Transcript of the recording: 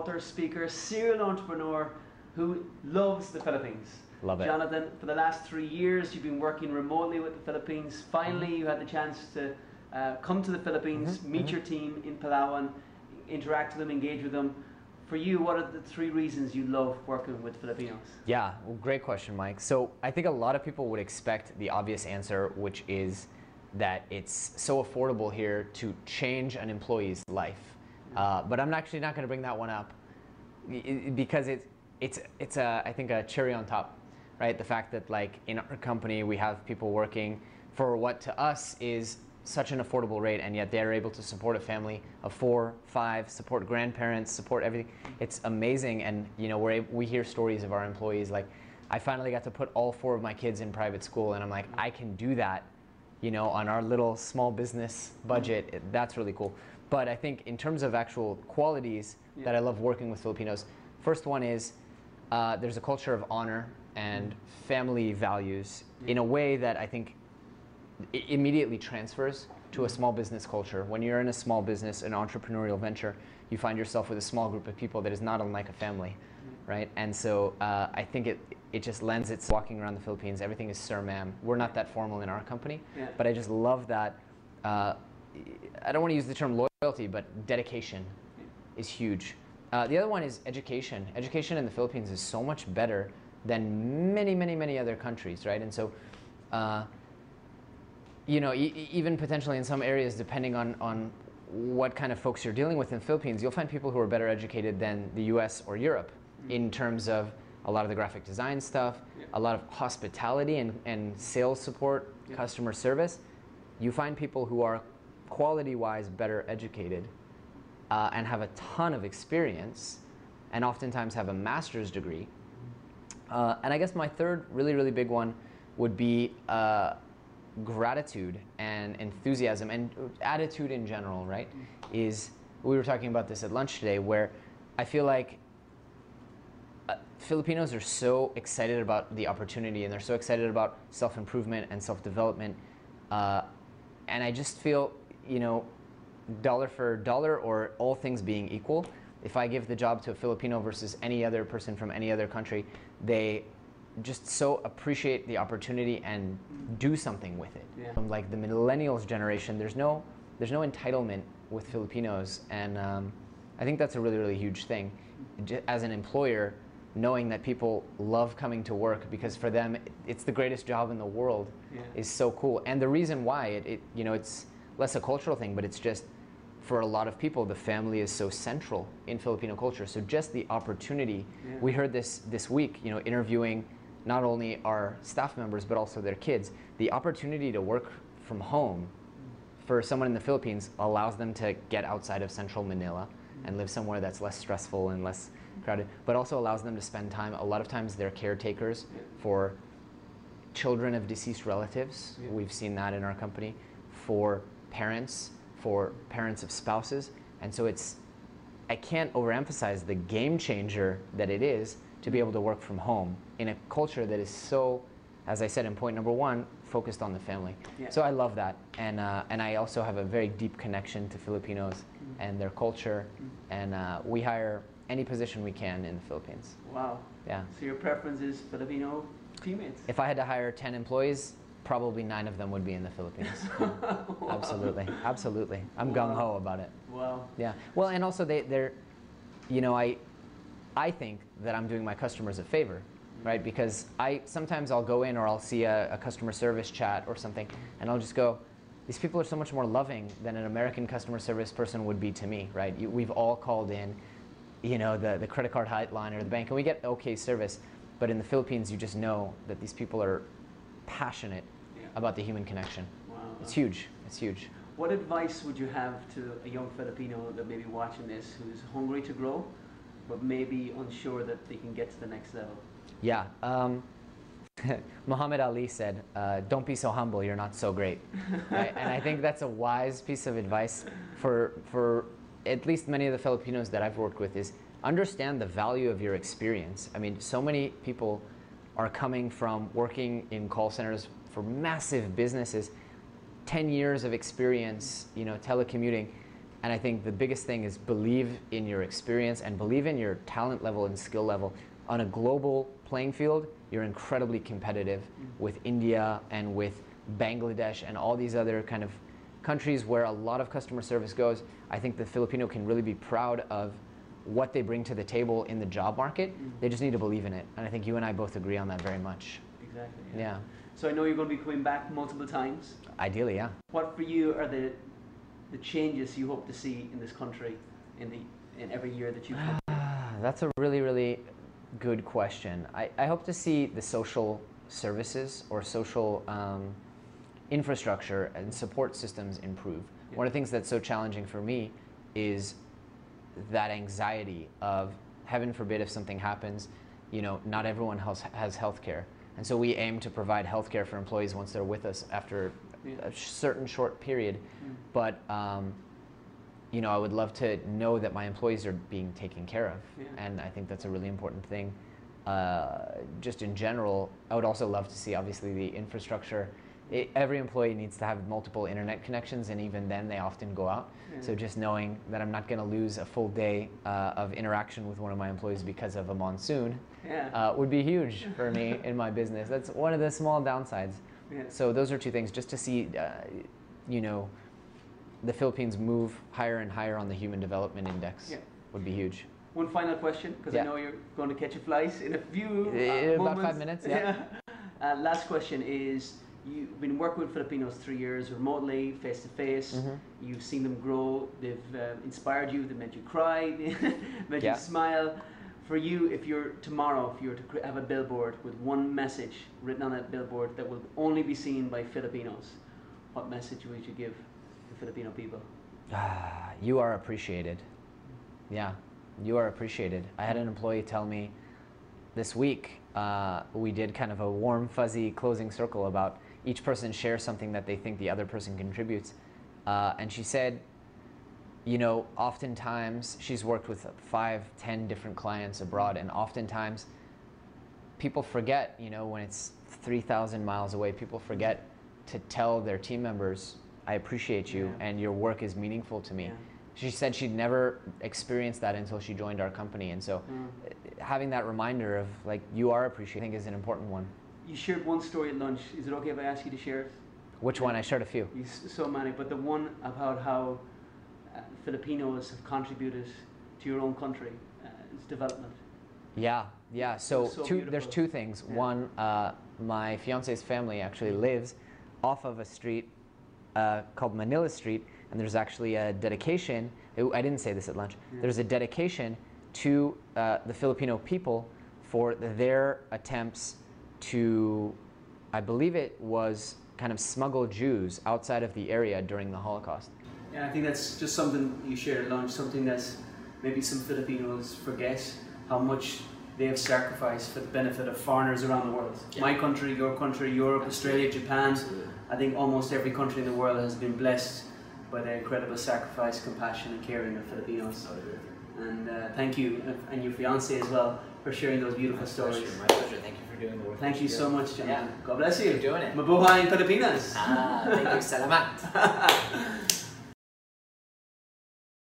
author, speaker, serial entrepreneur who loves the Philippines. Love it. Jonathan, for the last three years, you've been working remotely with the Philippines. Finally, you had the chance to uh, come to the Philippines, Mhm, meet mhm. your team in Palawan, interact with them, engage with them. For you, what are the three reasons you love working with Filipinos? Yeah, well, great question, Mike. So I think a lot of people would expect the obvious answer, which is that it's so affordable here to change an employee's life. Uh, but I'm actually not going to bring that one up because it's it's it's a I think a cherry on top, right? The fact that like in our company we have people working for what to us is such an affordable rate, and yet they're able to support a family of four, five, support grandparents, support everything. It's amazing, and you know we're we hear stories of our employees like. I finally got to put all four of my kids in private school, and I'm like, I can do that you know, on our little small business budget. That's really cool. But I think in terms of actual qualities that I love working with Filipinos, first one is uh, there's a culture of honor and family values in a way that I think immediately transfers to a small business culture. When you're in a small business, an entrepreneurial venture, you find yourself with a small group of people that is not unlike a family, right? And so uh, I think it it just lends itself walking around the Philippines. Everything is sir, ma'am. We're not that formal in our company, Yeah. but I just love that. Uh, I don't want to use the term loyalty, but dedication is huge. Uh, the other one is education. Education in the Philippines is so much better than many, many, many other countries, right? And so, uh, you know, e- even potentially in some areas, depending on, on what kind of folks you're dealing with in the Philippines, you'll find people who are better educated than the US or Europe in terms of a lot of the graphic design stuff, Yeah. a lot of hospitality and, and sales support, Yeah. customer service. You find people who are quality wise better educated uh, and have a ton of experience and oftentimes have a master's degree. Uh, and I guess my third really, really big one would be uh, gratitude and enthusiasm and attitude in general, right? Is we were talking about this at lunch today where I feel like uh, Filipinos are so excited about the opportunity and they're so excited about self improvement and self development. Uh, and I just feel, you know, dollar for dollar or all things being equal, if I give the job to a Filipino versus any other person from any other country, they just so appreciate the opportunity and do something with it. Yeah. From like the millennials generation, there's no there's no entitlement with Filipinos, and um, I think that's a really really huge thing. As an employer, knowing that people love coming to work because for them it's the greatest job in the world Yeah. is so cool. And the reason why it, it you know it's less a cultural thing, but it's just for a lot of people the family is so central in Filipino culture. So just the opportunity. Yeah. We heard this this week, you know, interviewing not only our staff members but also their kids. The opportunity to work from home for someone in the Philippines allows them to get outside of central Manila and live somewhere that's less stressful and less crowded, but also allows them to spend time. A lot of times they're caretakers for children of deceased relatives. Yeah. We've seen that in our company for parents, for parents of spouses. And so it's, I can't overemphasize the game changer that it is to be able to work from home in a culture that is so, as I said in point number one, focused on the family. Yeah. So I love that. And, uh, and I also have a very deep connection to Filipinos Mm-hmm. and their culture. And uh, we hire any position we can in the Philippines. Wow. Yeah. So your preference is Filipino teammates? If I had to hire 10 employees, probably nine of them would be in the Philippines. Absolutely. Absolutely. I'm gung ho about it. Wow. Yeah. Well, and also they, they're, you know, I, I think that I'm doing my customers a favor, right? Because I sometimes I'll go in or I'll see a, a customer service chat or something, and I'll just go, these people are so much more loving than an American customer service person would be to me, right? You, we've all called in, you know, the, the credit card hotline or the bank, and we get okay service. But in the Philippines, you just know that these people are passionate Yeah. about the human connection. Wow. It's huge. It's huge. What advice would you have to a young Filipino that may be watching this who's hungry to grow, but maybe unsure that they can get to the next level? Yeah. Um, Muhammad Ali said, uh, "Don't be so humble. You're not so great." Right? And I think that's a wise piece of advice for for at least many of the Filipinos that I've worked with is understand the value of your experience. I mean, so many people are coming from working in call centers for massive businesses, 10 years of experience, you know, telecommuting, And I think the biggest thing is believe in your experience and believe in your talent level and skill level. On a global playing field, you're incredibly competitive mm. with India and with Bangladesh and all these other kind of countries where a lot of customer service goes. I think the Filipino can really be proud of what they bring to the table in the job market. They just need to believe in it. And I think you and I both agree on that very much. Exactly. Yeah. So I know you're going to be coming back multiple times. Ideally, yeah. What for you are the the changes you hope to see in this country in the in every year that you come? That's a really, really good question. I, I hope to see the social services or social um, infrastructure and support systems improve. Yeah. One of the things that's so challenging for me is that anxiety of heaven forbid if something happens, you know, not everyone has, has health care. And so we aim to provide health care for employees once they're with us after Yeah. a certain short period. Mm. But, um, you know, I would love to know that my employees are being taken care of. Yeah. And I think that's a really important thing. Uh, just in general, I would also love to see, obviously, the infrastructure. It, every employee needs to have multiple internet connections, and even then, they often go out. Yeah. So just knowing that I'm not going to lose a full day uh, of interaction with one of my employees because of a monsoon Yeah. uh, would be huge for me in my business. That's one of the small downsides. yeah. So those are two things. Just to see, uh, you know, the Philippines move higher and higher on the Human Development Index would be huge. One final question, because I know you're going to catch a flight in a few Eh, uh, about moments. five minutes, yeah. Uh, last question is: You've been working with Filipinos three years remotely, face to face. You've seen them grow. They've uh, inspired you. They made you cry. Made Yeah. you smile. For you, if you're tomorrow, if you were to have a billboard with one message written on that billboard that will only be seen by Filipinos, what message would you give the Filipino people? Ah, you are appreciated. Yeah, you are appreciated. I had an employee tell me this week uh, we did kind of a warm, fuzzy closing circle about each person shares something that they think the other person contributes. Uh, and she said, you know, oftentimes she's worked with five, ten different clients abroad, and oftentimes people forget, you know, when it's 3,000 miles away, people forget to tell their team members, I appreciate you Yeah. and your work is meaningful to me. Yeah. She said she'd never experienced that until she joined our company. And so Mm. having that reminder of like, you are appreciated, I think is an important one. You shared one story at lunch. Is it okay if I ask you to share it? Which one? I shared a few. You so many, but the one about how uh, Filipinos have contributed to your own country, uh, its development. Yeah, yeah. So, so two, there's two things. Yeah. One, uh, my fiance's family actually lives off of a street uh, called Manila Street, and there's actually a dedication. I didn't say this at lunch. Yeah. There's a dedication to uh, the Filipino people for their attempts to, I believe it was kind of smuggle Jews outside of the area during the Holocaust. Yeah, I think that's just something you shared at lunch, something that's maybe some Filipinos forget how much they have sacrificed for the benefit of foreigners around the world. Yeah. My country, your country, Europe, Australia, Japan. Absolutely. I think almost every country in the world has been blessed by the incredible sacrifice, compassion, and caring of Filipinos. I would agree with you. And uh, thank you, uh, and your fiance as well, for sharing those beautiful My stories. pleasure. My pleasure. Thank you for doing the work. Thank you so much, Jonathan. Yeah. God bless you. Keep doing it. Mabuhay in Pilipinas. Ah, thank you. Salamat.